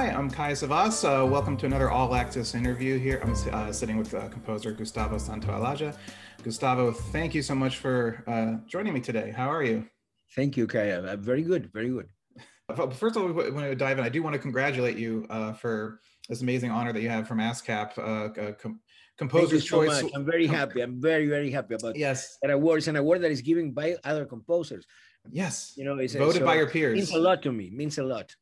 Hi, I'm Kai Savas. Uh, welcome to another All Access interview here. I'm uh, sitting with uh, composer Gustavo Santaolalla. Gustavo, thank you so much for uh, joining me today. How are you? Thank you, Kai. I'm very good, very good. First of all, when we dive in, I do want to congratulate you uh, for this amazing honor that you have from ASCAP, uh, com- Composer's so Choice. Much. I'm very happy. I'm very, very happy about yes. that award. It's an award that is given by other composers. Yes. You know, it's voted so by your peers. Means a lot to me. Means a lot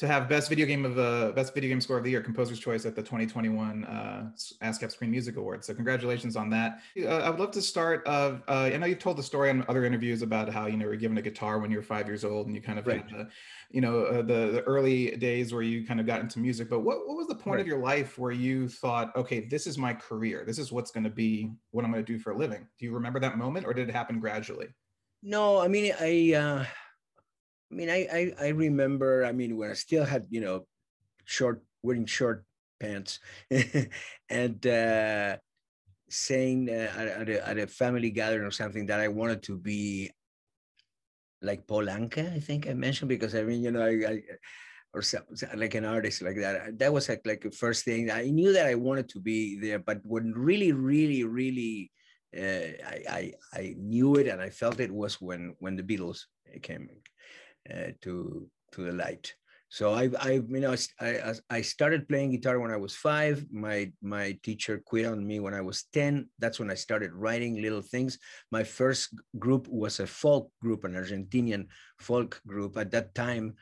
to have best video game of the best video game score of the year, Composer's Choice at the 2021 uh, ASCAP Screen Music Awards. So congratulations on that. Uh, I would love to start. Of uh, I know you've told the story on other interviews about how you know you're given a guitar when you were five years old, and you kind of right. had the, you know, uh, the the early days where you kind of got into music. But what what was the point right. of your life where you thought, okay, this is my career. This is what's going to be what I'm going to do for a living. Do you remember that moment, or did it happen gradually? No, I mean, I. Uh, I mean, I, I, I remember. I mean, when I still had you know, short wearing short pants, and uh, saying uh, at, a, at a family gathering or something that I wanted to be like Paul Anka, I think I mentioned because I mean, you know, I, I or like an artist like that. That was like like the first thing. I knew that I wanted to be there, but when really, really, really, uh, I, I I knew it and I felt it was when when the Beatles came to to the light. So I, I, you know, I, I started playing guitar when I was five. My my teacher quit on me when I was ten. That's when I started writing little things. My first group was a folk group, an Argentinian folk group. At that time,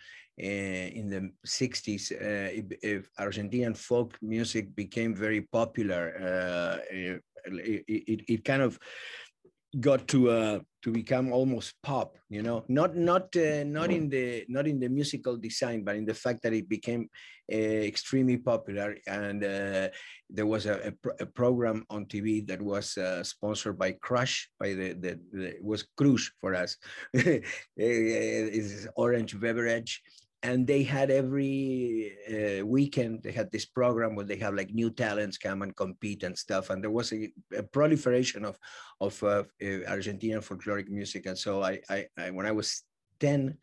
uh, in the '60s, uh, if, if, Argentinian folk music became very popular, uh, it, it, it, kind of got to uh, to become almost pop you know? Not not uh, not in the not in the musical design but in the fact that it became uh, extremely popular. And uh, there was a, a, a, program on tv that was uh, sponsored by crush by the, the, the was crush for us. It's orange beverage and they had every uh, weekend they had this program where they have like new talents come and compete and stuff and there was a, a proliferation of of uh, argentinian folkloric music and so I, I, I when i was 10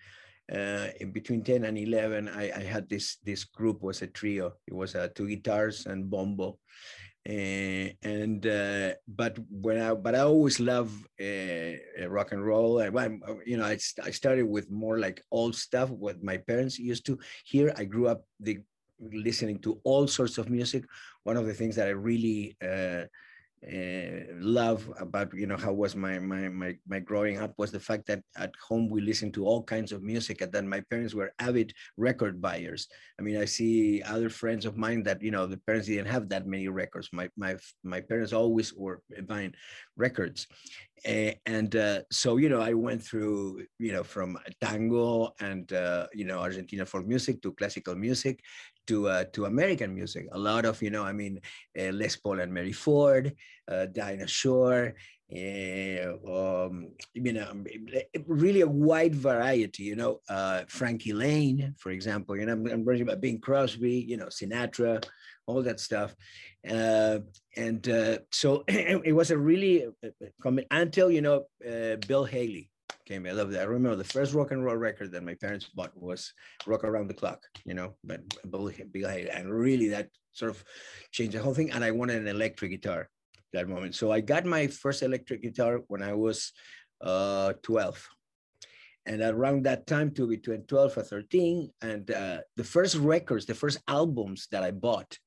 uh, between 10 and 11 I, I, had this this group was a trio. It was uh, two guitars and bombo uh, and uh, but when I but I always love uh, rock and roll. Well, you know, I, I started with more like old stuff, what my parents used to hear. I grew up the, listening to all sorts of music. One of the things that I really uh, love about you know how was my, my my my growing up was the fact that at home we listened to all kinds of music and then my parents were avid record buyers. I mean i see other friends of mine that you know the parents didn't have that many records. My my my parents always were buying records. Uh, and uh, so you know i went through you know from tango and uh, you know argentina folk music to classical music to uh, to American music. A lot of you know, I mean, uh, Les Paul and Mary Ford, uh, Dinah Shore, uh, um, you know, um, really a wide variety. You know, uh, Frankie Laine, for example. You know, I'm, I'm about Bing Crosby. You know, Sinatra, all that stuff, uh, and so it was a really uh, until you know Bill Haley came. I love that. I remember the first rock and roll record that my parents bought was "Rock Around the Clock," you know, but Bill Haley, and really that sort of changed the whole thing. And I wanted an electric guitar that moment, so I got my first electric guitar when I was uh, 12. And around that time, to between 12 or 13, and uh, the first records, the first albums that I bought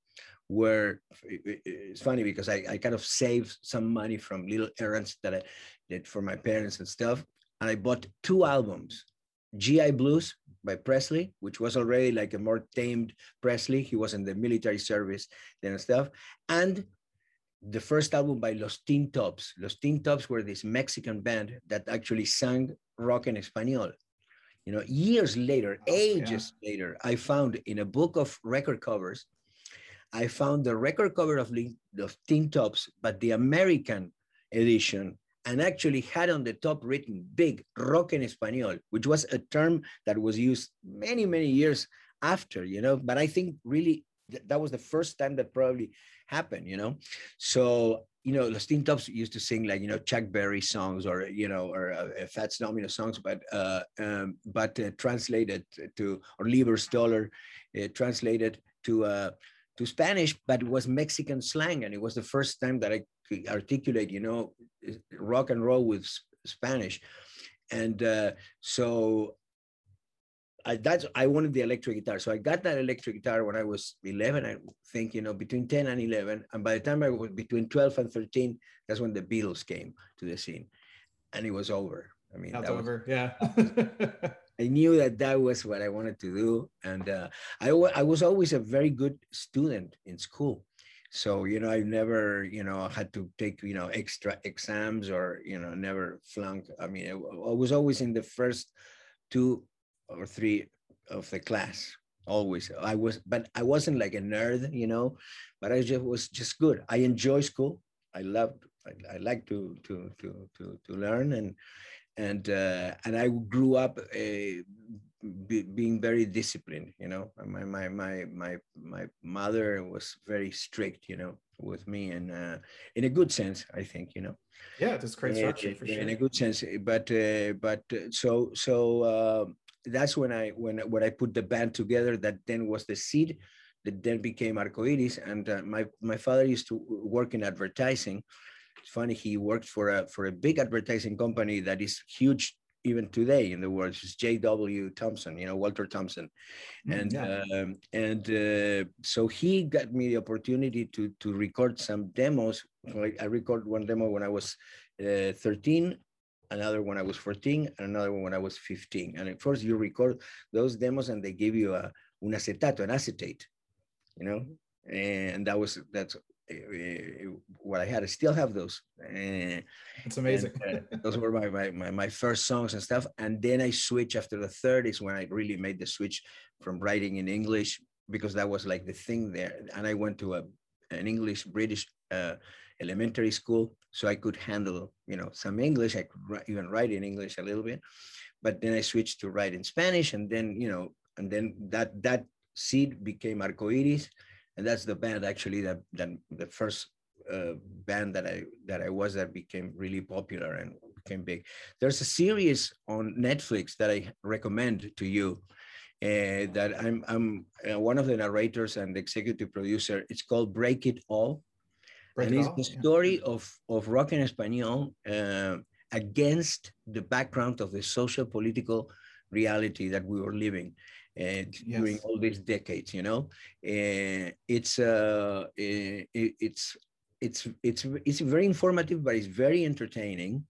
were it's funny because I, I kind of saved some money from little errands that I did for my parents and stuff and I bought two albums GI Blues by Presley, which was already like a more tamed Presley. He was in the military service and stuff. And the first album by Los Teen Tops. Los Teen Tops were this Mexican band that actually sang rock in Espanol. You know, years later, oh, ages yeah. later, I found in a book of record covers, I found the record cover of, of Teen Tops, but the American edition and actually had on the top written big rock en español, which was a term that was used many, many years after, you know. But I think really th- that was the first time that probably happened, you know. So you know, Los Teen Tops used to sing like, you know, Chuck Berry songs or, you know, or uh, Fats Domino songs, but, uh, um, but uh, translated to, or Leiber Stoller uh, translated to, uh, to Spanish, but it was Mexican slang. And it was the first time that I articulate, you know, rock and roll with Spanish. And uh, so I, that's I wanted the electric guitar. So I got that electric guitar when I was 11, I think, you know, between 10 and 11. And by the time I was between 12 and 13, that's when the Beatles came to the scene. And it was over. I mean, that's over. Was, yeah. I knew that that was what I wanted to do. And uh, I, I was always a very good student in school. So, you know, I've never, you know, had to take, you know, extra exams or, you know, never flunk. I mean, I, I was always in the first two or three of the class always. I was but i wasn't like a nerd you know but i just was just good. I enjoy school. I loved i, I like to to to to to learn and and uh, and i grew up uh, be, being very disciplined you know my my my my my mother was very strict you know with me and uh, in a good sense i think you know yeah it's great structure for sure in a good sense but uh, but uh, so so uh, that's when I when when I put the band together. That then was the seed that then became Arcoiris. And uh, my my father used to work in advertising. It's funny he worked for a for a big advertising company that is huge even today in the world. It's J.W. Thompson, you know Walter Thompson, mm, and yeah. um, and uh, so he got me the opportunity to to record some demos. Like I recorded one demo when I was uh, 13 another when I was 14, and another one when I was 15. And at first you record those demos and they give you a un acetato, an acetate, you know, and that was that's what I had. I still have those. It's amazing. And, uh, those were my, my, my my first songs and stuff. And then I switched after the third is when I really made the switch from writing in English because that was like the thing there. And I went to a an English British uh, elementary school, so I could handle, you know, some English. I could write, even write in English a little bit, but then I switched to write in Spanish, and then you know, and then that that seed became Arcoiris, and that's the band actually that that the first uh, band that I that I was that became really popular and became big. There's a series on Netflix that I recommend to you. Uh, that I'm I'm uh, one of the narrators and the executive producer. It's called Break It All, and it's the story yeah. of, of rock en español uh, against the background of the social political reality that we were living uh, yes. during all these decades. You know, uh, it's uh, it, it's it's it's it's very informative, but it's very entertaining.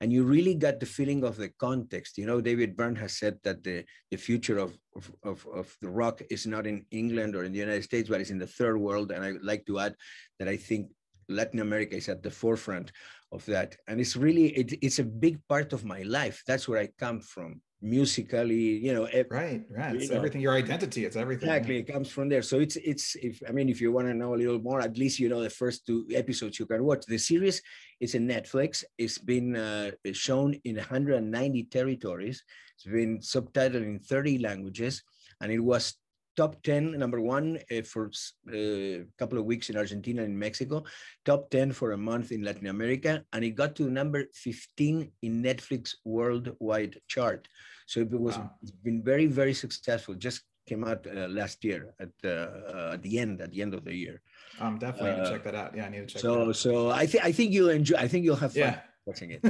And you really got the feeling of the context. You know, David Byrne has said that the, the future of, of, of, of the rock is not in England or in the United States, but it's in the third world. And I would like to add that I think Latin America is at the forefront of that. And it's really, it, it's a big part of my life. That's where I come from musically, you know. right, right. It's know, everything, your identity, it's everything. Exactly, it comes from there. So it's, it's, if, I mean, if you want to know a little more, at least you know the first two episodes you can watch. The series is in Netflix. It's been uh, shown in 190 territories. It's been subtitled in 30 languages. And it was top 10, number one uh, for a uh, couple of weeks in Argentina and Mexico, top 10 for a month in Latin America, and it got to number 15 in Netflix worldwide chart. So it was wow. it's been very, very successful. Just came out uh, last year at, uh, uh, at the end, at the end of the year. I'm definitely gonna check that out. Yeah, I need to check. So, so I think I think you'll enjoy. I think you'll have fun. Yeah watching it.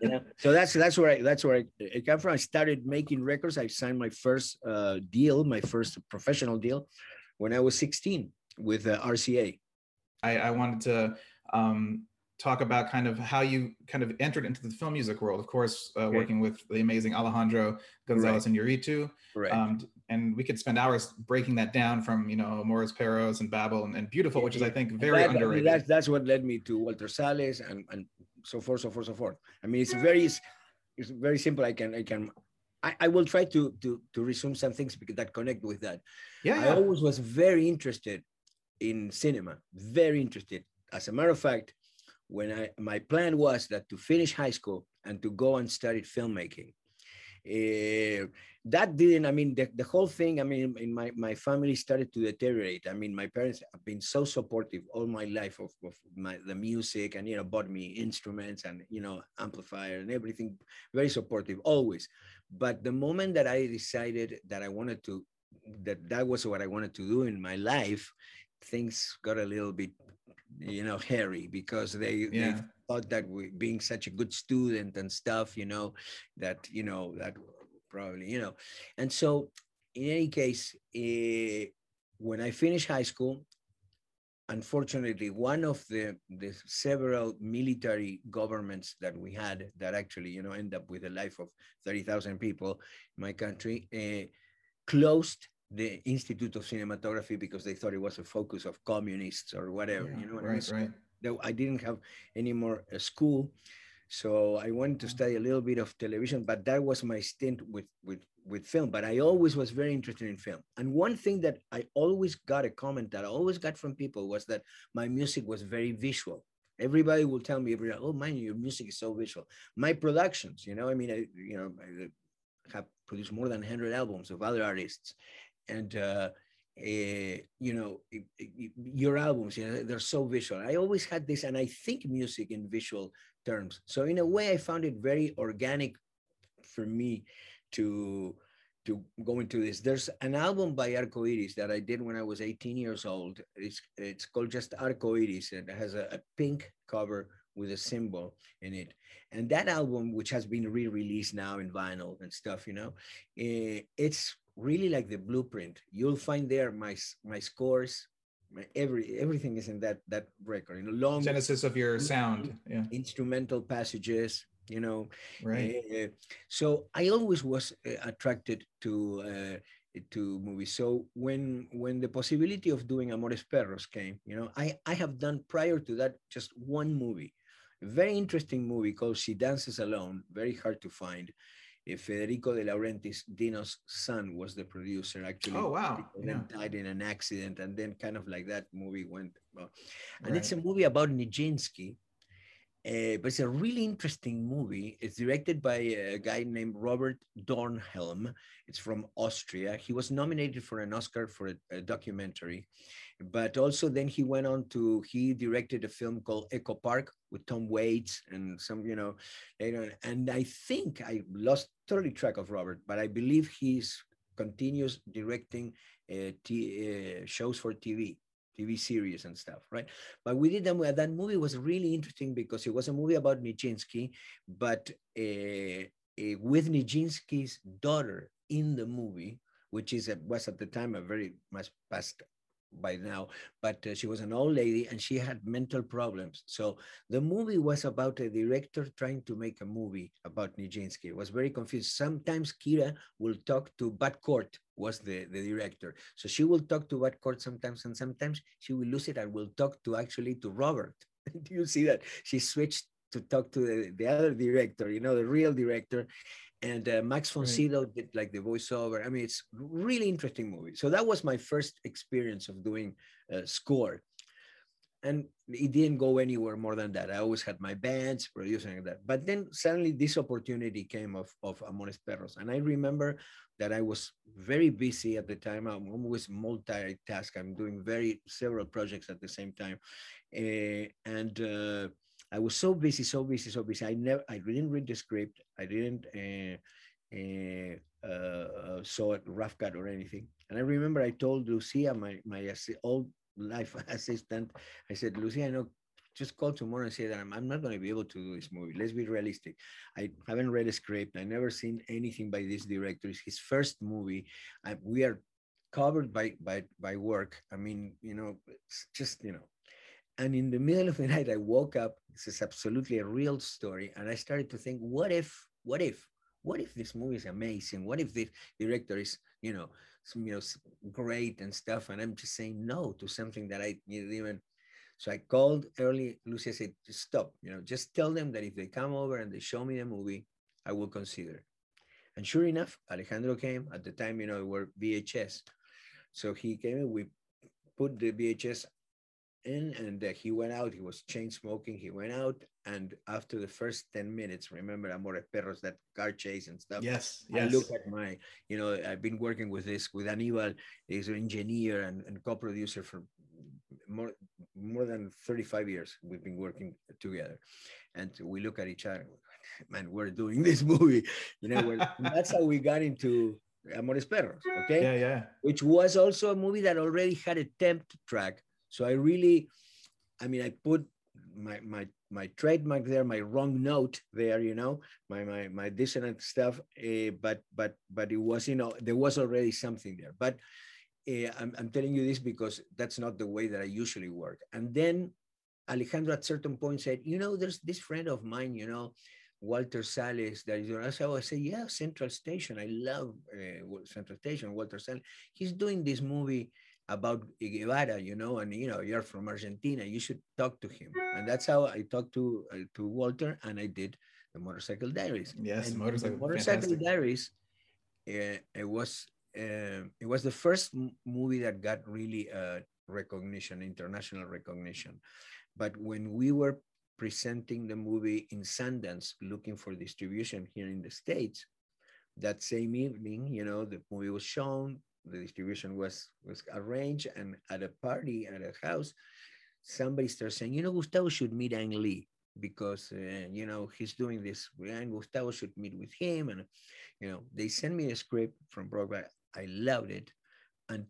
you know? So that's that's where I that's where I, it came from. I started making records. I signed my first uh, deal, my first professional deal, when I was 16 with uh, RCA. I, I wanted to um, talk about kind of how you kind of entered into the film music world. Of course, uh, working with the amazing Alejandro Gonzalez right. Iñárritu. Right. Um, and we could spend hours breaking that down from you know Amores Perros and Babel and, and Biutiful, which is I think very that, underrated. That's, that's what led me to Walter Salles and, and so forth, so forth, so forth. I mean, it's very, it's very simple. I can, I can, I, I will try to to to resume some things because that connect with that. Yeah, I always was very interested in cinema, very interested. As a matter of fact, when I my plan was that to finish high school and to go and study filmmaking, Eh, that didn't, I mean, the, the whole thing, I mean, in my, my family started to deteriorate. I mean, my parents have been so supportive all my life of, of my, the music and, you know, bought me instruments and, you know, amplifier and everything, very supportive always. But the moment that I decided that I wanted to, that that was what I wanted to do in my life, things got a little bit you know hairy because they, yeah. they thought that we, being such a good student and stuff you know that you know that probably, you know. And so, in any case, uh, when I finished high school, unfortunately, one of the, the several military governments that we had that actually, you know, end up with a life of 30,000 people in my country, uh, closed the Institute of Cinematography because they thought it was a focus of communists or whatever, yeah, you know. What right, I mean? right. I didn't have any more uh, school. So I wanted to study a little bit of television, but that was my stint with with with film. But I always was very interested in film. And one thing that I always got a comment that I always got from people was that my music was very visual. Everybody will tell me every oh man, your music is so visual. My productions, you know, I mean, I you know, I have produced more than 100 albums of other artists, and uh, uh, you know, your albums, you know, they're so visual. I always had this, and I think music in visual terms. So in a way, I found it very organic for me to to go into this. There's an album by Arcoiris that I did when I was 18 years old. It's it's called just Arcoiris, and it has a, a pink cover with a symbol in it. And that album, which has been re-released now in vinyl and stuff, you know, eh, it's really like the blueprint. You'll find there my my scores, my every everything is in that that record. You know, long genesis of your sound, yeah, instrumental passages. You know, right. Uh, so I always was uh, attracted to. Uh, to movies. So when when the possibility of doing Amores Perros came, you know, I I have done prior to that just one movie, a very interesting movie called She Dances Alone, very hard to find. Eh, Federico De Laurentiis, Dino's son, was the producer. Actually, oh wow, yeah. died in an accident, and then kind of like that movie went. Well. And right. it's a movie about Nijinsky, uh, but it's a really interesting movie. It's directed by a guy named Robert Dornhelm. It's from Austria. He was nominated for an Oscar for a, a documentary, but also then he went on to he directed a film called Echo Park with Tom Waits and some you know later and I think I lost totally track of Robert but I believe he's continues directing uh, t- uh, shows for TV TV series and stuff, right? But we did that. That movie was really interesting because it was a movie about Nijinsky, but uh, uh, with Nijinsky's daughter in the movie, which is a, was at the time a very much past by now, but uh, she was an old lady and she had mental problems. So the movie was about a director trying to make a movie about Nijinsky. It was very confused. Sometimes Kyra will talk to Bud Cort, was the, the director. So she will talk to Bud Cort sometimes, and sometimes she will lose it and will talk to actually to Robert. Do you see that? She switched to talk to the, the other director, you know, the real director and uh, Max von Sydow right. did like the voiceover. I mean, it's really interesting movie. So that was my first experience of doing uh, score, and it didn't go anywhere more than that. I always had my bands producing that, but then suddenly this opportunity came of of Amores Perros, and I remember that I was very busy at the time. I'm always multitask. I'm doing very several projects at the same time, uh, and uh, I was so busy, so busy, so busy. I never, I didn't read the script. I didn't uh, uh, uh, saw it rough cut or anything. And I remember I told Lucia, my my old life assistant, I said, Lucia, I know, just call tomorrow and say that I'm, I'm not going to be able to do this movie. Let's be realistic. I haven't read a script. I never seen anything by this director. It's his first movie. I, we are covered by by by work. I mean, you know, it's just you know, and in the middle of the night, I woke up. This is absolutely a real story. And I started to think, what if, what if, what if this movie is amazing? What if the director is, you know, some, you know, great and stuff? And I'm just saying no to something that I didn't even. So I called early. Lucia said, stop, you know, just tell them that if they come over and they show me the movie, I will consider. And sure enough, Alejandro came. At the time, you know, we were VHS. So he came and we put the VHS in and uh, he went out. He was chain smoking. He went out. And after the first 10 minutes, remember Amores Perros, that car chase and stuff. Yes. I Yes. look at my, you know, I've been working with this, with Aníbal, he's an engineer and, and co-producer for more, more than 35 years. We've been working together. And we look at each other, man, we're doing this movie. You know, that's how we got into Amores Perros, okay? yeah. Yeah. which was also a movie that already had a temp track. So I really, I mean, I put my my my trademark there, my wrong note there, you know, my my my dissonant stuff. Uh, but but but it was, you know, there was already something there. But uh, I'm I'm telling you this because that's not the way that I usually work. And then Alejandro at certain point said, you know, there's this friend of mine, you know, Walter Salles that is doing. So I say, yeah, Central Station. I love uh, Central Station. Walter Salles. He's doing this movie about Guevara, you know, and you know, you're from Argentina. You should talk to him. And that's how I talked to uh, to Walter, and I did the Motorcycle Diaries. Yes. And Motorcycle. Motorcycle. Diaries. Uh, it was uh, it was the first movie that got really uh, recognition, international recognition. But when we were presenting the movie in Sundance, looking for distribution here in the States. That same evening, you know, the movie was shown, the distribution was was arranged, and at a party at a house, somebody starts saying, you know, Gustavo should meet Ang Lee because uh, you know he's doing this, and Gustavo should meet with him, and you know, they sent me a script from Broadway. I loved it, and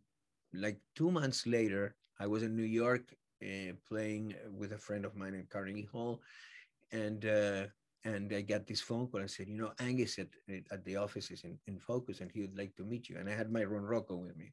like two months later, I was in New York uh, playing with a friend of mine in Carnegie Hall, and uh, and I got this phone call. I said, you know, Angus at, at the office is in, in focus, and he would like to meet you. And I had my ronroco with me,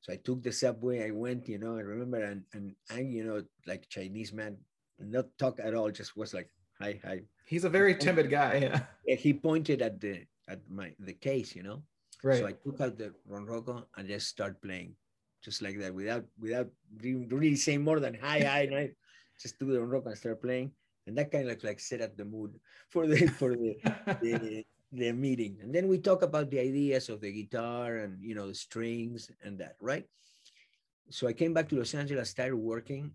so I took the subway. I went, you know, I remember, and and Ang, you know, like Chinese man, not talk at all, just was like, hi, hi. He's a very timid guy. Yeah. Yeah, He pointed at the at my the case, you know. Right. So I took out the ronroco and just start playing, just like that, without without really saying more than hi hi. Right? Just do the ronroco and start playing, and that kind of like set up the mood for the for the, the the meeting. And then we talk about the ideas of the guitar and you know the strings and that, right? So I came back to Los Angeles, started working,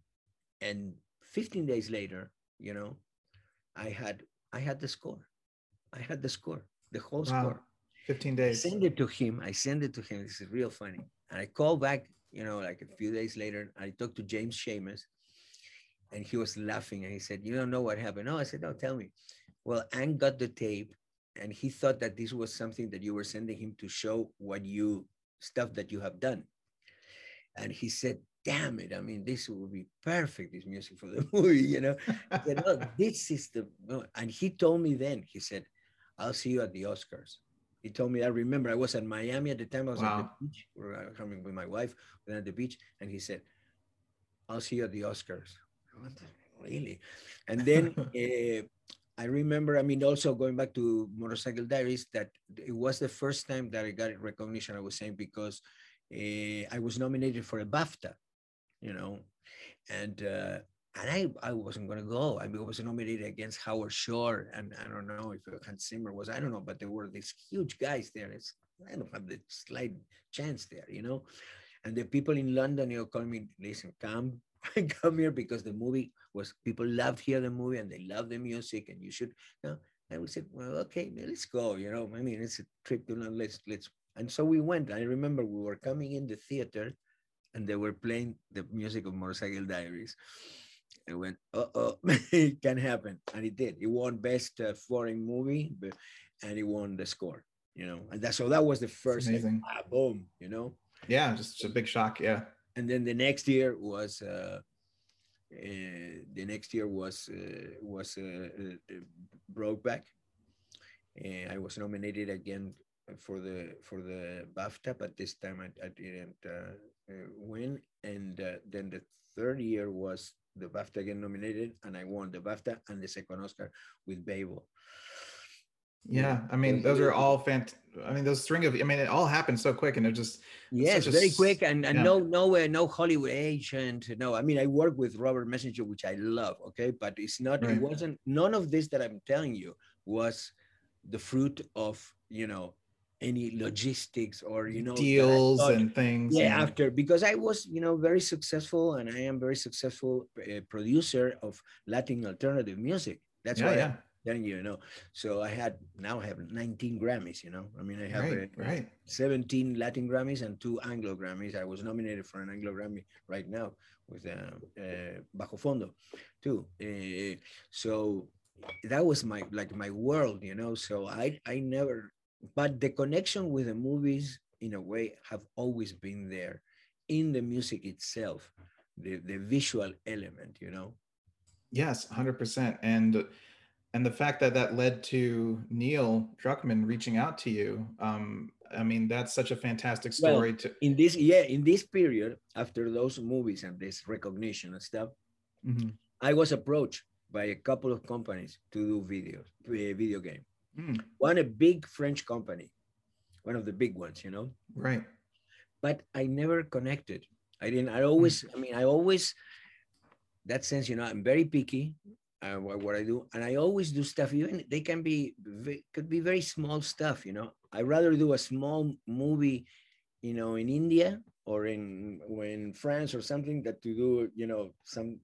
and 15 days later, you know, I had I had the score. I had the score, the whole Wow. score. 15 I days. send it to him. I send it to him. This is real funny. And I call back, you know, like a few days later. I talked to James Schamus, and he was laughing. And he said, "You don't know what happened." No, I said, "No, tell me." Well, Ang got the tape, and he thought that this was something that you were sending him to show what you stuff that you have done. And he said, "Damn it! I mean, this would be perfect. This music for the movie, you know." I said, "No, this is the." And he told me then. He said, "I'll see you at the Oscars." He told me. I remember I was in Miami at the time. I was at the beach. We were coming with my wife. We were at the beach, and he said, "I'll see you at the Oscars." Really? And then uh, I remember. I mean, also going back to Motorcycle Diaries, that it was the first time that I got recognition. I was saying because uh, I was nominated for a BAFTA, you know, and uh, and I I wasn't gonna go. I mean, I was nominated against Howard Shore, and I don't know if Hans Zimmer was. I don't know, but there were these huge guys there. It's I don't have the slight chance there, you know. And the people in London, you know, calling me, listen, come, come here because the movie was people loved here the movie and they love the music, and you should. You know, and we said, well, okay, let's go. You know, I mean, it's a trip to London. Let's let's. And so we went. I remember we were coming in the theater, and they were playing the music of Motorcycle Diaries. I went, uh oh, it can happen, and it did. It won best uh, foreign movie, but, and it won the score. You know, and that so that was the first like, ah, boom. You know, Yeah, just a big shock. Yeah. And then the next year was uh, uh, the next year was uh, was uh, uh, Brokeback. Uh, I was nominated again for the for the BAFTA, but this time I, I didn't uh, win. And then the third year was the BAFTA again nominated, and I won the BAFTA and the second Oscar with Babel. Yeah. I mean, those are all fant. I mean, those string of, I mean, it all happened so quick and it just, Yes, a very quick and, and yeah. no no uh, no Hollywood agent. No, I mean I work with Robert Messenger, which I love. Okay, but it's not. Right. It wasn't. None of this that I'm telling you was the fruit of you know any logistics or you know deals thought, and things yeah and... after because i was you know very successful and i am very successful uh, producer of latin alternative music that's yeah, why yeah. Then you know. So i had now i have 19 grammys you know? I mean i have right, a, right. 17 latin grammys and two anglo grammys. I was nominated for an anglo grammy right now with uh, uh, bajo fondo too. Uh, so that was my like my world you know? So i i never but the connection with the movies in a way have always been there in the music itself the, the visual element you know? Yes 100% and and the fact that that led to neil druckmann reaching out to you um i mean that's such a fantastic story well, to in this yeah in this period after those movies and this recognition and stuff mm-hmm. i was approached by a couple of companies to do videos video game Mm. One a big French company, one of the big ones, you know. Right. But I never connected. I didn't. I always. Mm. I mean, I always. That sense, you know, I'm very picky. Uh, what, what I do, and I always do stuff. Even they can be could be very small stuff. You know, I rather do a small movie, you know, in India or in in France or something that to do, you know, some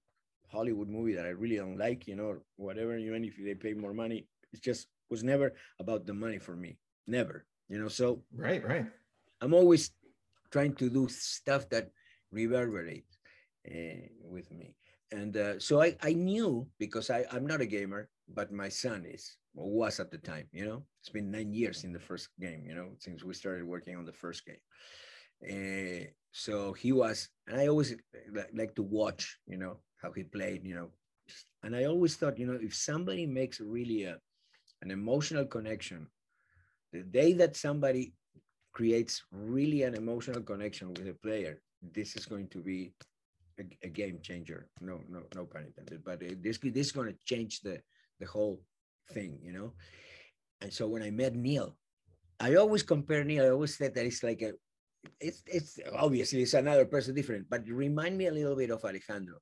Hollywood movie that I really don't like, you know, whatever. Even if they pay more money, it's just was never about the money for me. Never, you know. So right, right. I'm always trying to do stuff that reverberates uh, with me. And uh, so I, I knew because I, I'm not a gamer, but my son is or was at the time, you know, it's been nine years in the first game, you know, since we started working on the first game. Uh, so he was, and I always like to watch, you know, how he played, you know, and I always thought, you know, if somebody makes really a, an emotional connection. The day that somebody creates really an emotional connection with a player, this is going to be a, a game changer. No, no, no pun intended. But uh, this this is going to change the the whole thing, you know. And so when I met Neil, I always compare Neil. I always said that it's like a, it's it's obviously it's another person different, but remind me a little bit of Alejandro.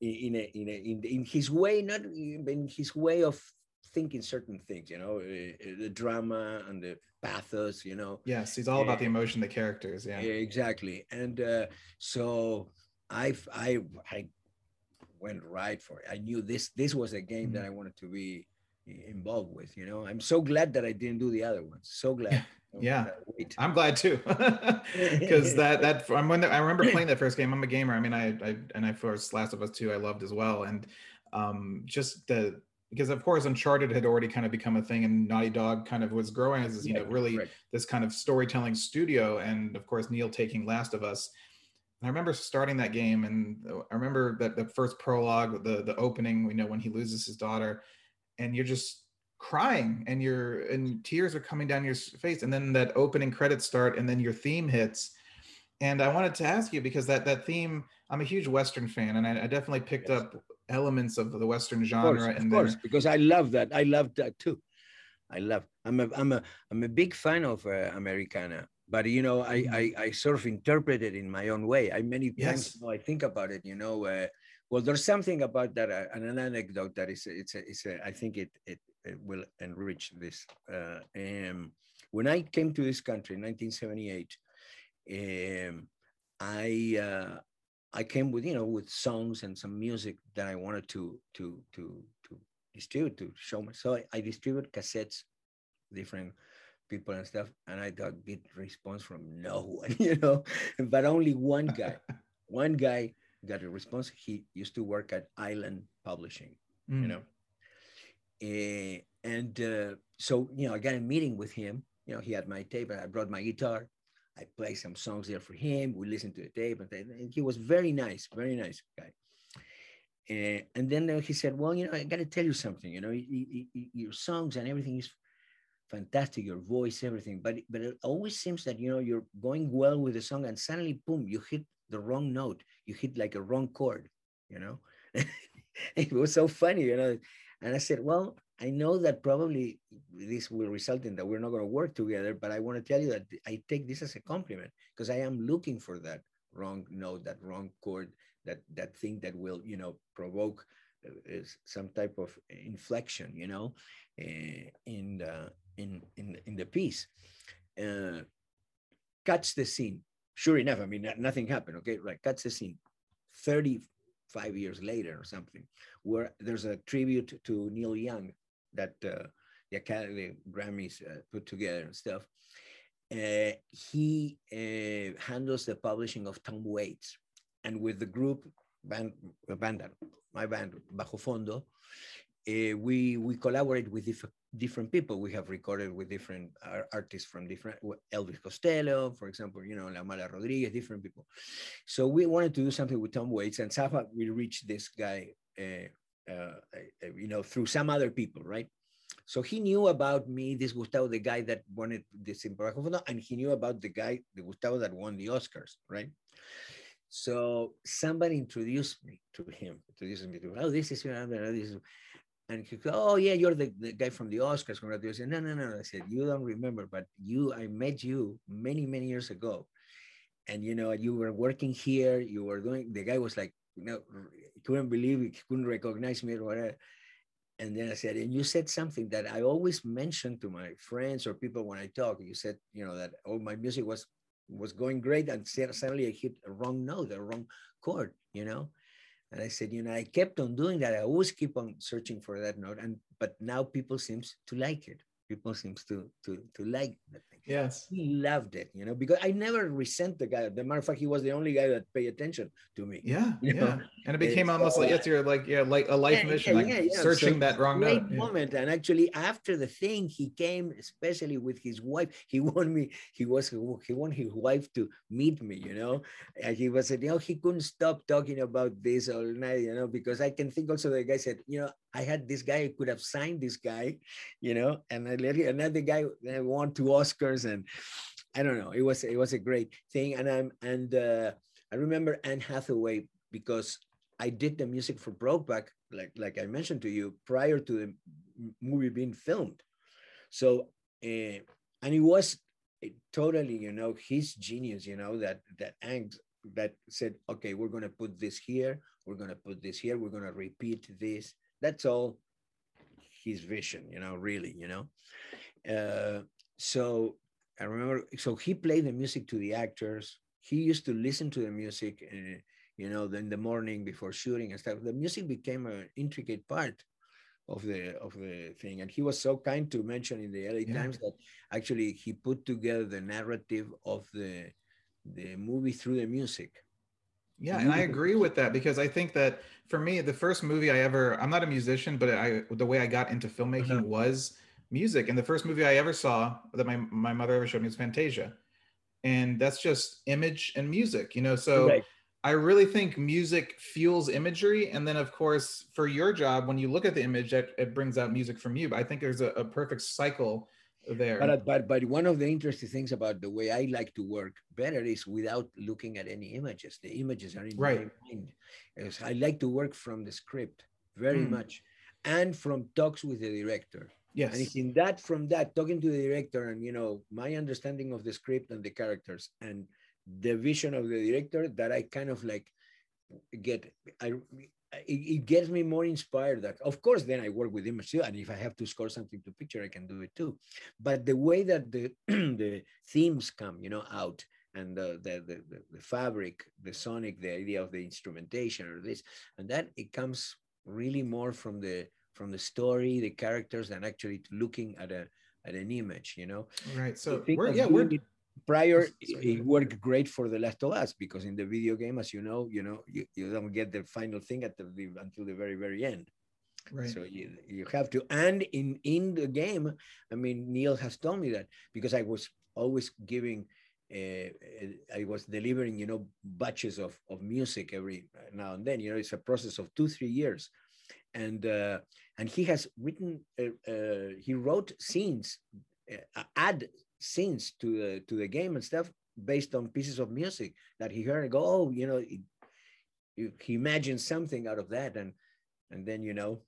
In, in a, in, a, in, in his way, not in his way of thinking certain things, you know, eh, eh, the drama and the pathos, you know. Yes, he's all about the emotion, the characters. Yeah, exactly. And uh, so I, I, I went right for it. I knew this, this was a game mm-hmm. that I wanted to be involved with. You know, I'm so glad that I didn't do the other ones. So glad. yeah i'm glad too because that that i'm when i remember playing that first game i'm a gamer i mean i, I and i first last of us 2 i loved as well and um just the because of course Uncharted had already kind of become a thing, and Naughty Dog kind of was growing as you know really right. this kind of storytelling studio, and of course Neil taking Last of Us. And I remember starting that game, and I remember that the first prologue, the the opening, you know, when he loses his daughter, and you're just crying, and you're and tears are coming down your face, and then that opening credits start, and then your theme hits. And I wanted to ask you because that that theme, I'm a huge Western fan, and I, I definitely picked yes. up elements of the Western genre. Of course, of course because I love that. I love that too. I love. I'm a I'm a I'm a big fan of uh, Americana, but you know, I, mm-hmm. I I sort of interpret it in my own way. I many yes. times you know, I think about it. You know, uh, well, there's something about that. Uh, an anecdote that is it's a, it's a, I think it, it it will enrich this. Uh, um, when I came to this country in 1978, um, I uh, I came with you know with songs and some music that I wanted to to to to distribute to show me. So I, I distribute cassettes, different people and stuff, and I got good response from no one, you know, but only one guy, one guy got a response. He used to work at Island Publishing, mm. you know, uh, and uh, so you know I got a meeting with him. You know, he had my tape, and I brought my guitar, I played some songs there for him. We listened to the tape, and he was very nice, very nice guy. Uh, and then uh, he said, "Well, you know, I got to tell you something. You know, your songs and everything is fantastic. Your voice, everything. But but it always seems that you know you're going well with the song, and suddenly, boom, you hit the wrong note. You hit like a wrong chord. You know, it was so funny. You know, and I said, well, I know that probably this will result in that we're not going to work together, but I want to tell you that I take this as a compliment because I am looking for that wrong note, that wrong chord, that that thing that will, you know, provoke uh, some type of inflection, you know, in uh, in in in the piece uh, cuts the scene. Sure enough i mean nothing happened okay? Right cuts the scene. 35 years later or something where there's a tribute to neil young that uh, the academy grammys uh, put together and stuff. Uh, he uh, handles the publishing of tom waits. And with the group band, band my band bajo fondo uh, we we collaborate with different people. We have recorded with different artists from different Elvis Costello, for example, you know, La Mala Rodriguez, different people. So we wanted to do something with Tom Waits, and somehow we reached this guy, uh, uh, you know, through some other people, right? So he knew about me, this Gustavo, the guy that wanted this in and he knew about the guy, the Gustavo that won the Oscars, right? So somebody introduced me to him, introduced me to, oh, this is, this is and he goes, oh yeah, you're the, the guy from the Oscars. Congratulations. No, no, no. I said, you don't remember, but you, I met you many, many years ago. And you know, you were working here, you were doing, the guy was like, you know, couldn't believe he couldn't recognize me or whatever. And then I said, and you said something that I always mention to my friends or people when I talk. You said, you know, that all oh, my music was was going great, and suddenly I hit a wrong note, a wrong chord, you know. And I said, you know, I kept on doing that. I always keep on searching for that note. And but now people seems to like it. People seems to to to like that thing. Yes. He loved it, you know, because I never resent the guy. The matter of fact, he was the only guy that paid attention to me. Yeah. Yeah. Know? And it became almost like yes, you're like yeah, like a life yeah, mission, yeah, like yeah, searching so that wrong great note. moment. And actually after the thing, he came especially with his wife. He wanted me, he was he wanted his wife to meet me, you know. And he was said, you know, he couldn't stop talking about this all night, you know, because I can think also the guy said, you know, I had this guy, I could have signed this guy, you know, and another guy that won two Oscars, and I don't know. It was it was a great thing, and I'm and uh, I remember Anne Hathaway because I did the music for Brokeback, like like I mentioned to you prior to the movie being filmed. So uh, and it was totally, you know, his genius, you know, that that Ang that said, okay, we're gonna put this here, we're gonna put this here, we're gonna repeat this, that's all his vision, you know, really, you know. Uh, so I remember, so he played the music to the actors. He used to listen to the music, uh, you know, in the morning before shooting and stuff. The music became an intricate part of the of the thing, and he was so kind to mention in the LA yeah. Times that actually he put together the narrative of the the movie through the music. Yeah, and I agree with that because I think that for me, the first movie I ever I'm not a musician, but I the way I got into filmmaking uh-huh. was music. And the first movie I ever saw that my, my mother ever showed me was Fantasia. And that's just image and music, you know. So right. I really think music fuels imagery. And then of course, for your job, when you look at the image, it, it brings out music from you. But I think there's a, a perfect cycle there. But, but but one of the interesting things about the way I like to work better is without looking at any images. The images are in right. my mind. I like to work from the script very mm. much, and from talks with the director. Yes. And it's in that from that talking to the director and you know my understanding of the script and the characters and the vision of the director that I kind of like get I it, it, gets me more inspired that of course then i work with image too and if i have to score something to picture i can do it too. But the way that the the themes come you know out and the, the, the, the fabric the sonic the idea of the instrumentation or this and that it comes really more from the from the story the characters than actually looking at a at an image you know? Right so we're, yeah we're prior it worked great for the last of us because in the video game as you know you know you, you don't get the final thing at the, until the very very end. Right. So you, you have to and in in the game i mean neil has told me that because i was always giving uh, i was delivering you know batches of, of music every now and then you know it's a process of two three years. And uh, and he has written uh, uh he wrote scenes uh, add scenes to the to the game and stuff based on pieces of music that he heard and go, oh, you know, you, he imagined something out of that, and and then you know.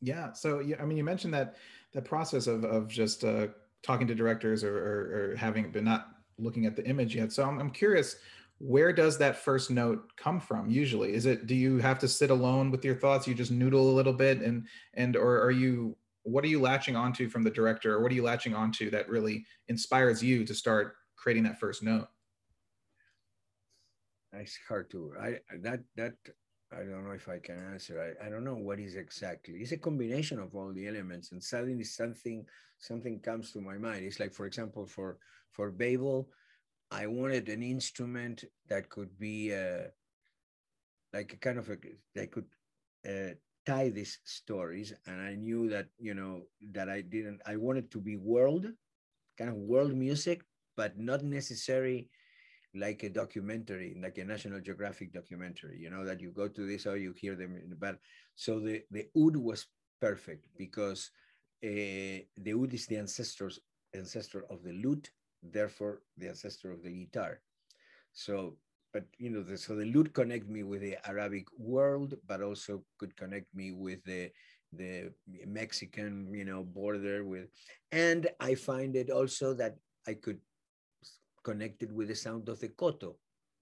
Yeah. So yeah, I mean, you mentioned that that process of of just uh, talking to directors or, or, or having but not looking at the image yet. So I'm, I'm curious, where does that first note come from usually is it do you have to sit alone with your thoughts you just noodle a little bit and and or are you what are you latching onto from the director or what are you latching onto that really inspires you to start creating that first note? Hard to i that that i don't know if i can answer. I, I don't know what is exactly it's a combination of all the elements and suddenly something something comes to my mind. It's like for example for for babel i wanted an instrument that could be uh, like a kind of a that could uh, tie these stories and i knew that you know that i didn't i wanted to be world kind of world music but not necessarily like a documentary like a national geographic documentary you know that you go to this or you hear them band so the the oud was perfect because uh, the oud is the ancestors ancestor of the lute therefore the ancestor of the guitar. So but you know, the, so the lute connect me with the Arabic world, but also could connect me with the the Mexican, you know, border with, and I find it also that I could connect it with the sound of the koto,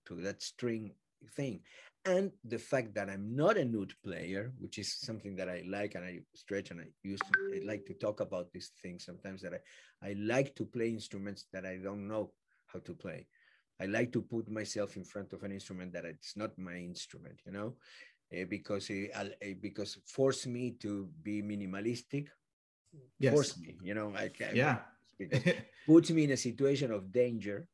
to that string thing, and the fact that I'm not a oud player, which is something that I like and I stretch and I use. I like to talk about these things sometimes that I I like to play instruments that I don't know how to play I like to put myself in front of an instrument that it's not my instrument, you know, uh, because it, uh, because force me to be minimalistic. Yes. Force me, you know, I can. Yeah. puts me in a situation of danger,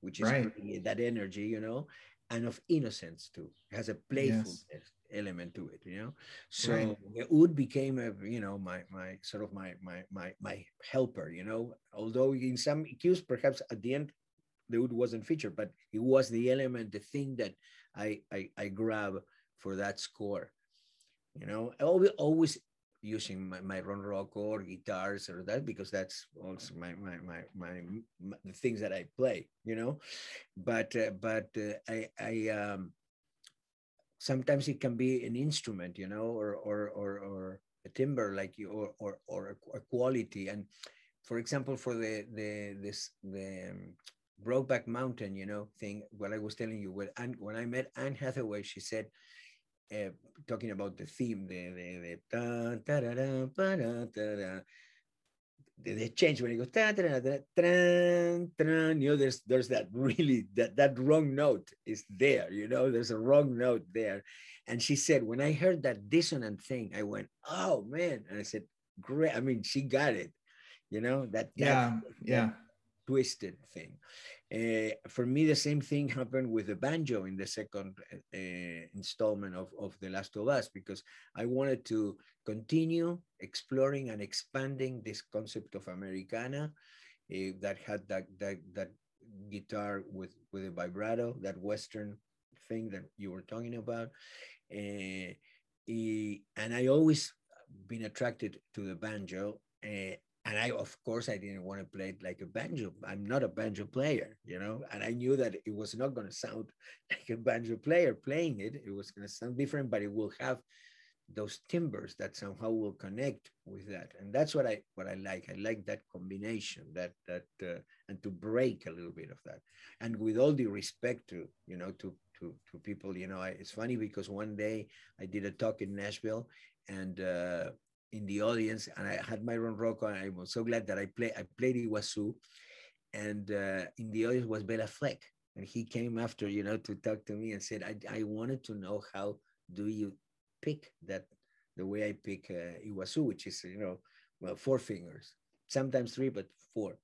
which is right. that energy, you know, and of innocence too. It has a playfulness yes. element to it, you know. So right. the oud became a, you know, my my sort of my my my my helper, you know. Although in some cues, perhaps at the end the oud wasn't featured, but it was the element, the thing that I I, I grab for that score. You know, always always using my, my ronroco or guitars or that because that's also my my my my, my the things that I play. You know, but uh, but uh, I I um sometimes it can be an instrument, you know, or or or or a timber like you or or or a quality and for example for the the this the um, Brokeback Mountain, you know, thing. What I was telling you, when Anne, when I met Anne Hathaway, she said, uh, talking about the theme, the the the da, da, da, da, da, da, da, the, the change when it goes da, da, da, da, you know, there's there's that really that that wrong note is there, you know, there's a wrong note there, and she said when I heard that dissonant thing, I went, oh man, and I said, great. I mean, she got it, you know that, that yeah yeah twisted thing. Uh, for me, the same thing happened with the banjo in the second uh, installment of, of The Last of Us, because I wanted to continue exploring and expanding this concept of Americana uh, that had that, that, that guitar with, with a vibrato, that Western thing that you were talking about. and I always been attracted to the banjo. Uh, and I, of course, I didn't want to play it like a banjo. I'm not a banjo player, you know, and I knew that it was not going to sound like a banjo player playing it. It was going to sound different, but it will have those timbers that somehow will connect with that, and that's what I what I like. I like that combination, that that uh, and to break a little bit of that, and with all due respect to you know to to to people, you know, I, it's funny because one day I did a talk in Nashville, and uh, in the audience, and I had my ronroco, and I was so glad that I played. I played Iguazu, and uh, in the audience was Béla Fleck, and he came after, you know, to talk to me and said, "I, I wanted to know how do you pick that the way I pick uh, Iguazu, which is you know, well, four fingers, sometimes three, but four."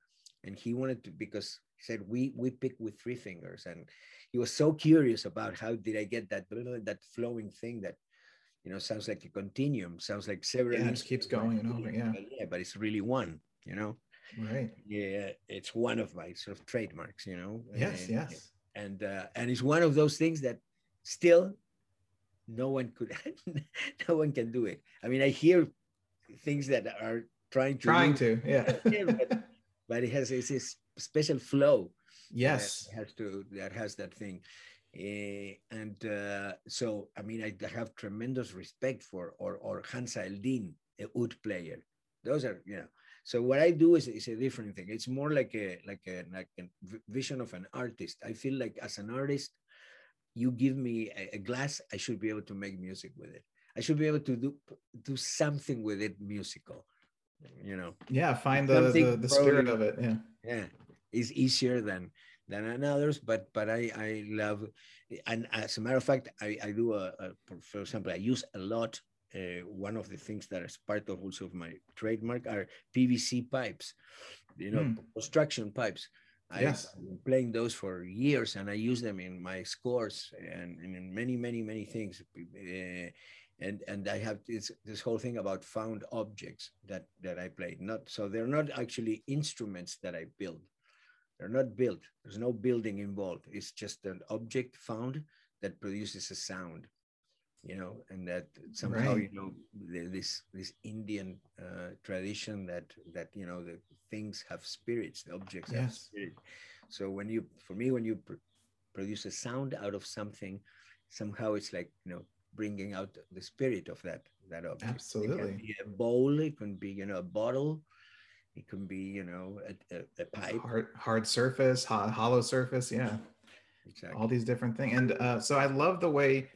And he wanted to because he said we we pick with three fingers, and he was so curious about how did I get that that flowing thing that you know, sounds like a continuum, sounds like several. Yeah, it just keeps going and over. Yeah. But yeah, but it's really one, you know. Right. Yeah, it's one of my sort of trademarks, you know. Yes, and, yes. And uh, and it's one of those things that still no one could no one can do it. I mean, I hear things that are trying to trying to, yeah. but, but, it has it's this special flow. Yes. has to that has that thing. Uh, and uh, so, I mean, I have tremendous respect for or or Hamza El Din, a oud player. Those are, you know. So what I do is, is a different thing. It's more like a like a like a vision of an artist. I feel like as an artist, you give me a, a glass, I should be able to make music with it. I should be able to do do something with it musical. you know. Yeah, find the the, the spirit of it. Yeah. Yeah, is easier than than others, but but I I love, and as a matter of fact, I I do a, a for example I use a lot. Uh, one of the things that is part of also of my trademark are PVC pipes, you know, mm. construction pipes. Yes. I've been playing those for years and I use them in my scores and, and in many, many, many things. Uh, and and I have this this whole thing about found objects that that I play. Not so they're not actually instruments that I build. They're not built. There's no building involved. It's just an object found that produces a sound, you know, and that somehow right. you know this this Indian uh, tradition that that you know the things have spirits, the objects yes. have spirit. So when you, for me, when you pr- produce a sound out of something, somehow it's like you know bringing out the spirit of that that object. Absolutely. It can be a bowl. It can be you know a bottle. It can be you know a, a, a pipe. Hard hard surface, hollow surface. Yeah. Exactly. All these different things, and uh, so I love the way.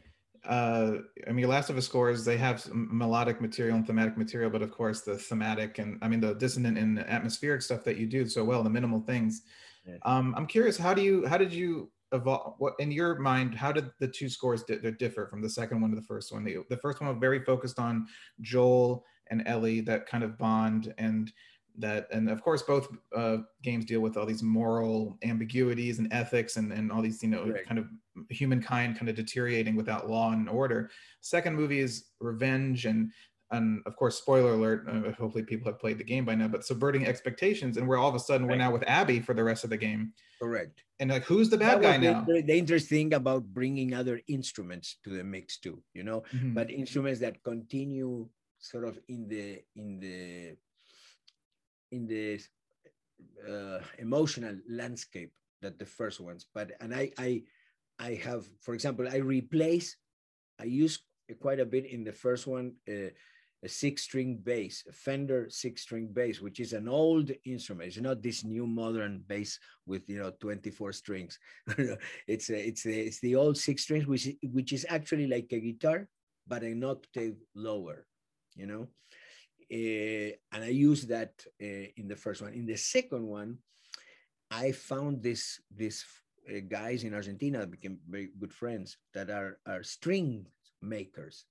Uh, I mean, Last of Us scores they have melodic material and thematic material, but of course the thematic and I mean the dissonant and atmospheric stuff that you do so well, the minimal things. Yeah. Um, I'm curious, how do you how did you evolve what in your mind how did the two scores di- differ from the second one to the first one the, the first one was very focused on joel and ellie that kind of bond and that and of course both uh, games deal with all these moral ambiguities and ethics and, and all these you know right. kind of humankind kind of deteriorating without law and order second movie is revenge and and of course, spoiler alert. Uh, hopefully, people have played the game by now. But subverting expectations, and we're all of a sudden right. we're now with Abby for the rest of the game. Correct. And like, who's the bad guy now? The, the interesting about bringing other instruments to the mix too, you know, mm-hmm. but instruments that continue sort of in the in the in the uh, emotional landscape that the first ones. But and I I I have, for example, I replace. I use quite a bit in the first one. Uh, a six string bass, a Fender six string bass, which is an old instrument. It's not this new modern bass with you know 24 strings. it's a, it's a, it's the old six strings, which which is actually like a guitar, but an octave lower, you know. Uh, and I used that uh, in the first one. In the second one, I found this this uh, guys in Argentina that became very good friends that are are string makers.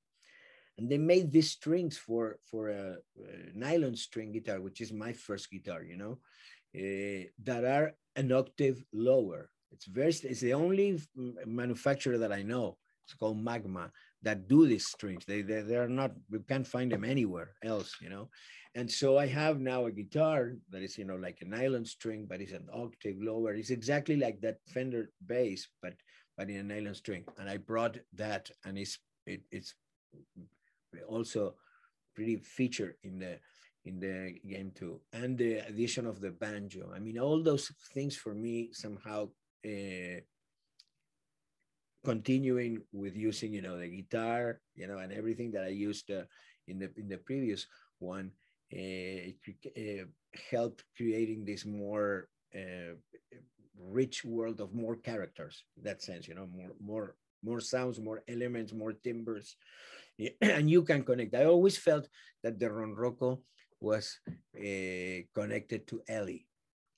And they made these strings for for a, a nylon string guitar which is my first guitar you know uh, that are an octave lower. It's very it's the only manufacturer that i know. It's called magma that do these strings they, they they're not we can't find them anywhere else you know? And so i have now a guitar that is you know like a nylon string but it's an octave lower. It's exactly like that fender bass but but in a nylon string. And i brought that and it's it, it's also pretty featured in the in the game too. And the addition of the banjo. I mean all those things for me somehow uh, continuing with using you know the guitar you know and everything that i used uh, in the in the previous one uh, uh, helped creating this more uh, rich world of more characters in that sense you know more more more sounds more elements more timbers and you can connect. I always felt that the ronroco was uh, connected to Ellie.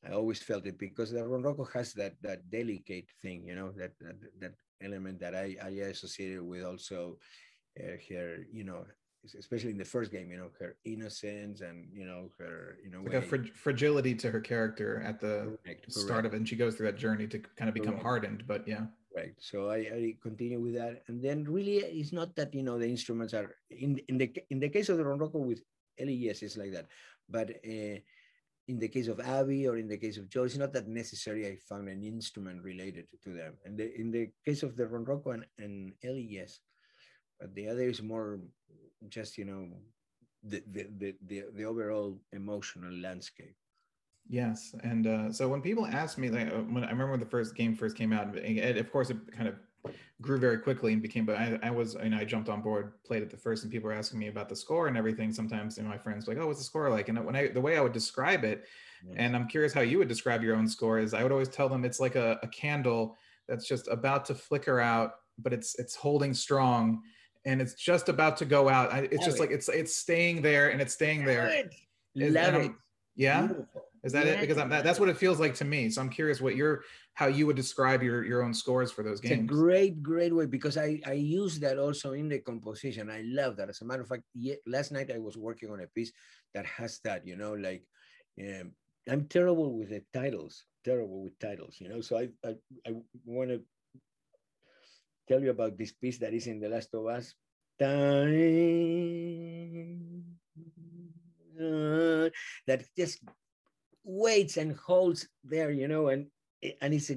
I always felt it because the ronroco has that that delicate thing, you know, that that, that element that I, I associated with also uh, her, you know, especially in the first game, you know, her innocence and you know her, you know, like a fr- fragility to her character at the correct, start correct. of it, and she goes through that journey to kind of become correct. hardened. But yeah, right so I, I, continue with that and then really it's not that you know the instruments are in in the in the case of the ronroco with Ellie yes it's like that but uh, in the case of Abby or in the case of Joel it's not that necessary I found an instrument related to them. And the, in the case of the ronroco and, and Ellie yes. But the other is more just you know the the the, the, the overall emotional landscape. Yes, and uh, so when people ask me, like uh, when I remember when the first game first came out, it, of course it kind of grew very quickly and became. But I, I was, you know, I jumped on board, played it the first, and people were asking me about the score and everything. Sometimes, you know, my friends were like, "Oh, what's the score like?" And when I, the way I would describe it, yeah. and I'm curious how you would describe your own score is, I would always tell them it's like a, a candle that's just about to flicker out, but it's it's holding strong, and it's just about to go out. I, it's just like it's it's staying there and it's staying there Love and it. I'm- yeah. Beautiful. Is that it? Because I'm, that, that's what it feels like to me. So I'm curious what your how you would describe your your own scores for those It's a games. great, great way because I I use that also in the composition. I love that. As a matter of fact, ye- last night I was working on a piece that has that. You know, like um, I'm terrible with the titles. Terrible with titles. You know, so I I, I want to tell you about this piece that is in The Last of Us. Time uh, that just waits and holds there, you know, and and it's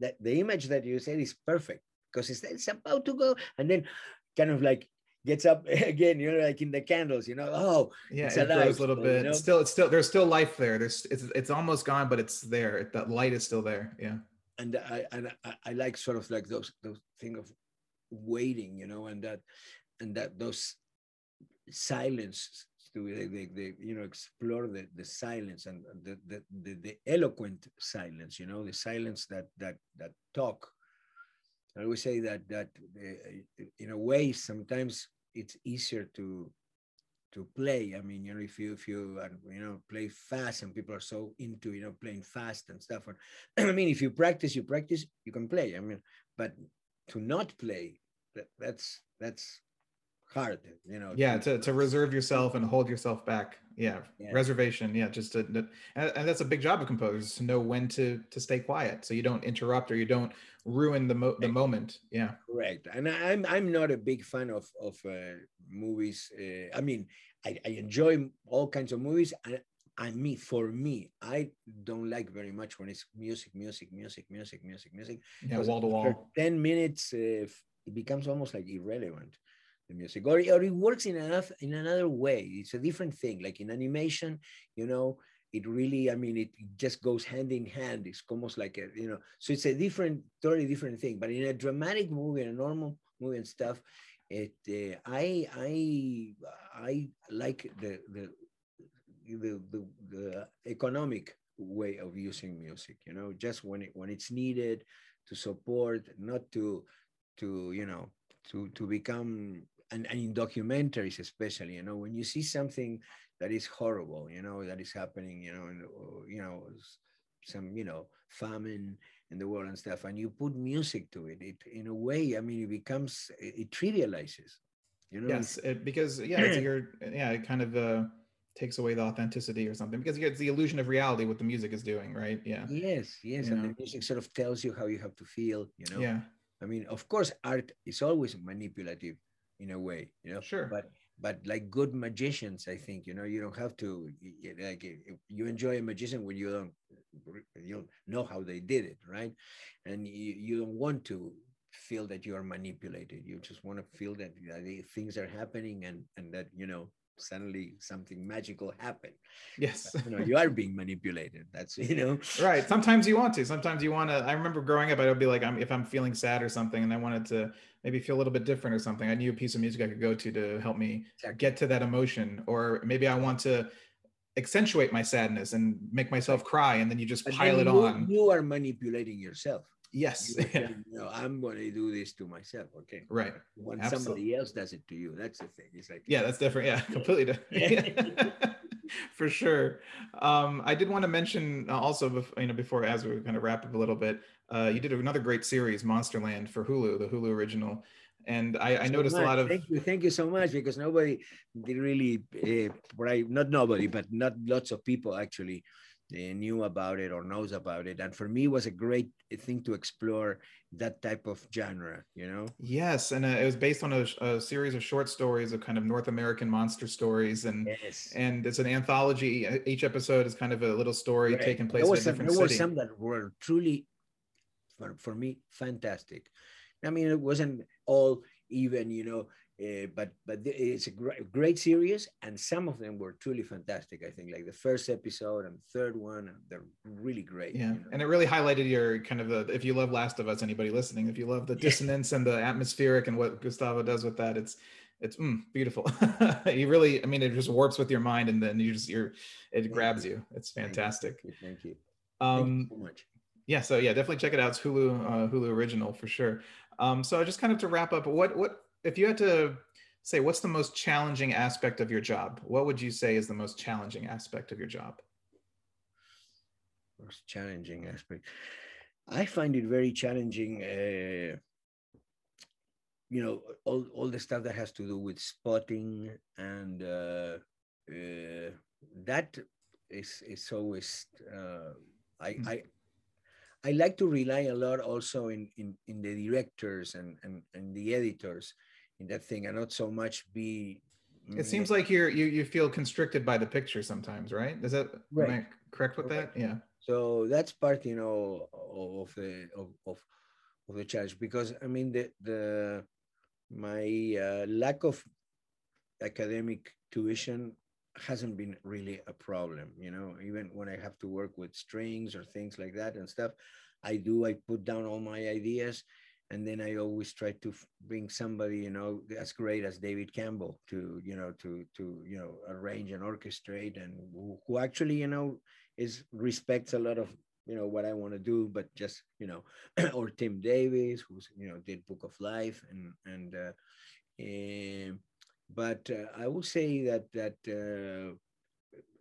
that the image that you said is perfect because it's, it's about to go and then kind of like gets up again, you know, like in the candles, you know. Oh, yeah, it's it grows a little bit. you know? Still it's still there's still life there. There's it's it's almost gone, but it's there. It, that light is still there. Yeah. and I and I, I like sort of like those those thing of waiting, you know, and that and that those silence to they, they you know explore the, the silence and the, the the the eloquent silence, you know, the silence that that that talk. I always say that that uh, in a way sometimes it's easier to to play. I mean, you know, if you if you you know play fast and people are so into you know playing fast and stuff. I mean, if you practice, you practice, you can play. I mean, but to not play, that, that's that's hard. You know. Yeah, to, to reserve yourself and hold yourself back. Yeah, Yeah. reservation. Yeah, just to, to- and, and that's a big job of composers to know when to to stay quiet, so you don't interrupt or you don't ruin the mo- the moment. Yeah, Correct. And I- I'm I'm not a big fan of of uh, movies. Uh, I mean, I, I enjoy all kinds of movies. And, and me, for me, I don't like very much when it's music, music, music, music, music, music. yeah, wall to wall. 10 minutes, uh, it becomes almost like irrelevant, the music, or, or it works in another, in another way. It's a different thing. Like in animation, you know, it really, I mean, it, it just goes hand in hand. It's almost like a, you know, so it's a different, totally different thing. But in a dramatic movie, in a normal movie and stuff, it, uh, I, I, I like the, the, the, the, the economic way of using music, you know, just when it, when it's needed to support, not to, to, you know, to, to become, and, and in documentaries especially, you know, when you see something that is horrible, you know, that is happening, you know, and, uh, you know, some, you know, famine in the world and stuff, and you put music to it, it in a way, I mean, it becomes, it, it trivializes, you know, Yes, it, because yeah, it's your yeah, it kind of uh, takes away the authenticity or something because it's the illusion of reality what the music is doing, right? Yeah, Yes, yes, You and know? the music sort of tells you how you have to feel, you know. yeah, I mean, of course, art is always manipulative in a way, you know. Sure. But but like good magicians, I think you know you don't have to like you enjoy a magician when you don't you don't know how they did it, right? And you, you don't want to feel that you are manipulated. You just want to feel that the things are happening and and that you know suddenly something magical happened. yes. You know, you are being manipulated. That's you know. right sometimes you want to sometimes you want to i remember growing up i would be like I'm, if i'm feeling sad or something and i wanted to maybe feel a little bit different or something i knew a piece of music i could go to to help me get to that emotion or maybe i want to accentuate my sadness and make myself cry and then you just But pile it you, on You are manipulating yourself. Yes no, I'm going to do this to myself. Okay. right When Absolutely. somebody else does it to you, that's the thing. It's like, yeah that's different yeah completely different for sure um i did want to mention uh, also you know before as we kind of wrap up a little bit uh you did another great series monsterland for hulu the hulu original and i i so noticed a lot of Thank you, thank you so much because nobody did really, uh, right? Not nobody, but not lots of people actually knew about it or knows about it. And for me, it was a great thing to explore that type of genre. You know, Yes, and uh, it was based on a, a series of short stories of kind of North American monster stories, and yes. and it's an anthology. Each episode is kind of a little story Right. taking place There in was a some, different there were city. some that were truly, for, for me, fantastic. I mean, it wasn't all even, you know, uh, but but it's a great, great series, and some of them were truly fantastic. I think, like the first episode and third one, they're really great. Yeah, you know. and it really highlighted your kind of the if you love Last of Us, anybody listening, if you love the dissonance and the atmospheric and what Gustavo does with that, it's it's mm, beautiful. you really, I mean, it just warps with your mind, and then you just you're it Thank grabs you. you. It's fantastic. Thank you. Thank you, Thank you Um, so much. yeah so yeah definitely check it out it's hulu uh, hulu original for sure um so just kind of to wrap up what what if you had to say what's the most challenging aspect of your job? What would you say is the most challenging aspect of your job? Most challenging aspect. I find it very challenging. Uh, you know, all, all the stuff that has to do with spotting and uh, uh, that is is always. Uh, I, mm-hmm. I I like to rely a lot also in in, in the directors and, and and the editors in that thing, and not so much be. It seems like you're you you feel constricted by the picture sometimes, right? Is that right. correct with that? Yeah. So that's part, you know, of the of, of, of the challenge because I mean the the my uh, lack of academic tuition hasn't been really a problem you know even when i have to work with strings or things like that and stuff i do i put down all my ideas and then i always try to bring somebody you know as great as david campbell to you know to to you know arrange and orchestrate and who, who actually you know is respects a lot of you know what I want to do, but just you know, or Tim Davis, who's you know did Book of Life, and and uh, uh, but uh, I will say that that uh,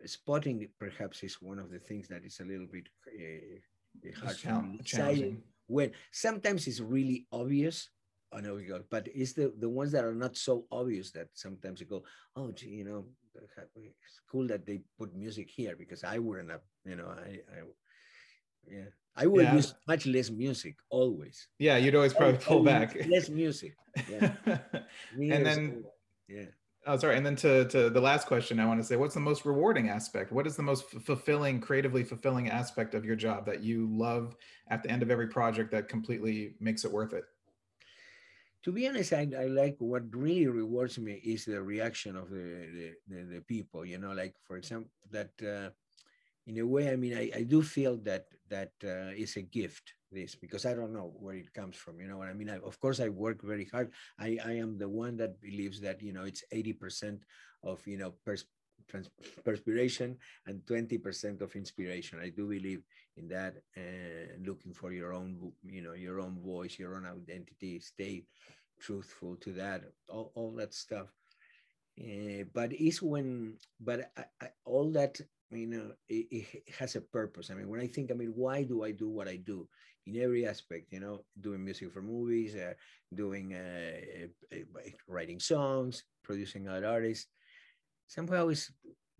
spotting perhaps is one of the things that is a little bit uh, hard challenge, challenging. When sometimes it's really obvious, I know we go, but it's the the ones that are not so obvious that sometimes you go, oh, gee, you know, it's cool that they put music here because I wouldn't have, you know, I, I yeah, I would yeah. use much less music always. Yeah, you'd always probably pull back. Less music. Yeah. and then, yeah. Oh, sorry. And then to, to the last question, I want to say, what's the most rewarding aspect? What is the most fulfilling, creatively fulfilling aspect of your job that you love at the end of every project that completely makes it worth it? to be honest, I, I like what really rewards me is the reaction of the, the, the, the people, you know, like for example, that uh, in a way, I mean, I, I do feel that that uh, is a gift, this, because I don't know where it comes from, you know what I mean? I, of course, I work very hard. I, I am the one that believes that, you know, it's 80% of, you know, pers- trans- perspiration and 20% of inspiration. I do believe in that and looking for your own, you know, your own voice, your own identity, stay truthful to that, all, all that stuff. Uh, but it's when, but I, I, all that, you know, it, it, has a purpose. I mean, when I think, I mean, why do I do what I do in every aspect? You know, doing music for movies, uh, doing, uh, writing songs, producing other artists. Somehow is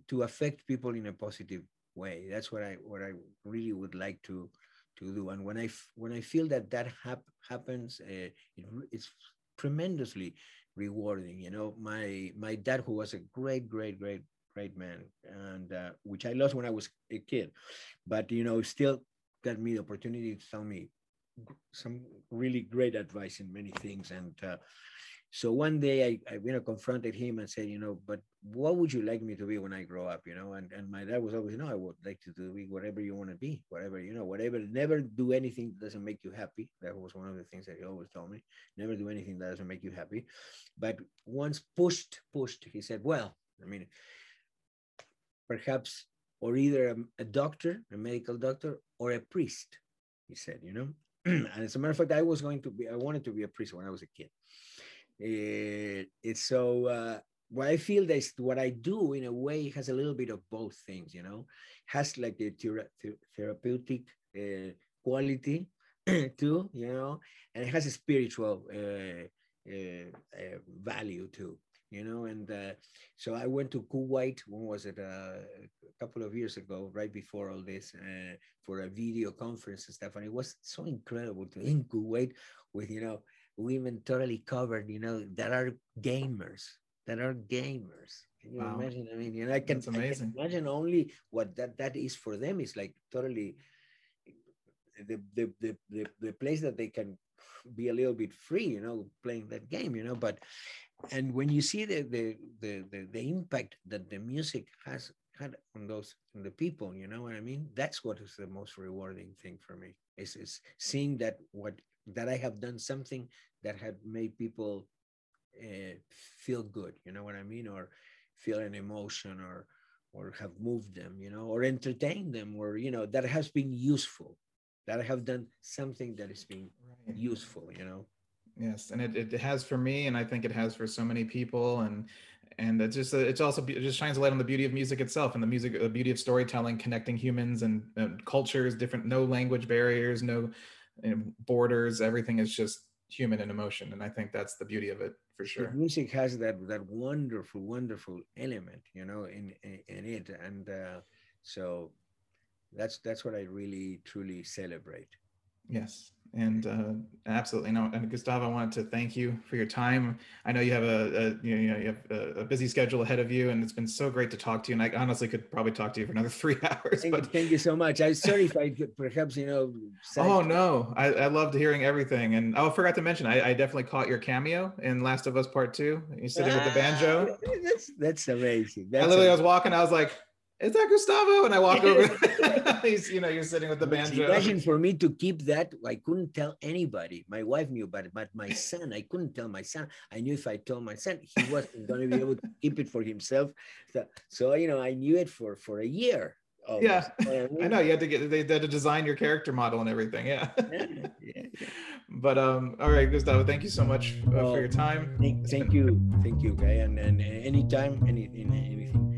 to affect people in a positive way. That's what I what I really would like to to do. And when I when I feel that that hap- happens, uh, it, it's tremendously rewarding. You know, my my dad, who was a great, great, great, great man, and uh, which I lost when I was a kid, but you know, still got me the opportunity to tell me some really great advice in many things, and uh, so one day I, I, you know, confronted him and said, you know, but what would you like me to be when I grow up, you know? And, and my dad was always, no, I would like to do whatever you want to be, whatever, you know, whatever, never do anything that doesn't make you happy. That was one of the things that he always told me, never do anything that doesn't make you happy. But once pushed, pushed, he said, well, I mean, perhaps, or either a, a doctor, a medical doctor, or a priest, he said, you know? and as a matter of fact, I was going to be, I wanted to be a priest when I was a kid. Uh, it's so uh, what I feel that what I do in a way has a little bit of both things, you know, has like the thera- therapeutic uh, quality too, you know, and it has a spiritual uh, uh value too, you know. And uh, so I went to Kuwait. When was it? Uh, a couple of years ago, right before all this, uh, for a video conference and stuff. And it was so incredible to in Kuwait with you know women totally covered, you know, that are gamers, that are gamers. Can you wow. imagine? I mean, you know, I can, I can, imagine only what that, that is for them is like totally the, the, the, the, the place that they can be a little bit free, you know, playing that game, you know, but, and when you see the, the, the, the, the impact that the music has had on those, on the people, you know what I mean? That's what is the most rewarding thing for me is, is seeing that what that I have done something that had made people uh, feel good, you know what I mean, or feel an emotion, or or have moved them, you know, or entertained them, or you know that has been useful, that I have done something that is being right. useful, you know. Yes, and it, it has for me, and I think it has for so many people, and and it's just it's also it just shines a light on the beauty of music itself and the music the beauty of storytelling connecting humans and, and cultures different no language barriers no you know, borders everything is just human and emotion and i think that's the beauty of it for sure music has that that wonderful wonderful element you know in in, in it and uh, so that's that's what i really truly celebrate yes and uh, absolutely no. And Gustavo, I wanted to thank you for your time. I know you have a, a you know you have a, a, busy schedule ahead of you, and it's been so great to talk to you. And I honestly could probably talk to you for another three hours. Thank, but thank you so much. I'm sorry if I could perhaps you know. Oh no, I, I loved hearing everything. And oh, I forgot to mention, I, I definitely caught your cameo in Last of Us Part Two. You sitting ah, with the banjo. Ah, that's that's amazing. That's I literally amazing. I was walking. I was like, is that Gustavo? And I walk over. he's, you know, you're sitting with the banjo. Imagine for me to keep that. I couldn't tell anybody. My wife knew about it, but my son, I couldn't tell my son. I knew if I told my son, he wasn't going to be able to keep it for himself. So, so you know, I knew it for for a year. Almost. Yeah, I know you had to get they had to design your character model and everything. Yeah. yeah, yeah, yeah. But um, all right, Gustavo, thank you so much uh, well, for your time. Thank, thank you, thank you, guy, and and anytime, any, anything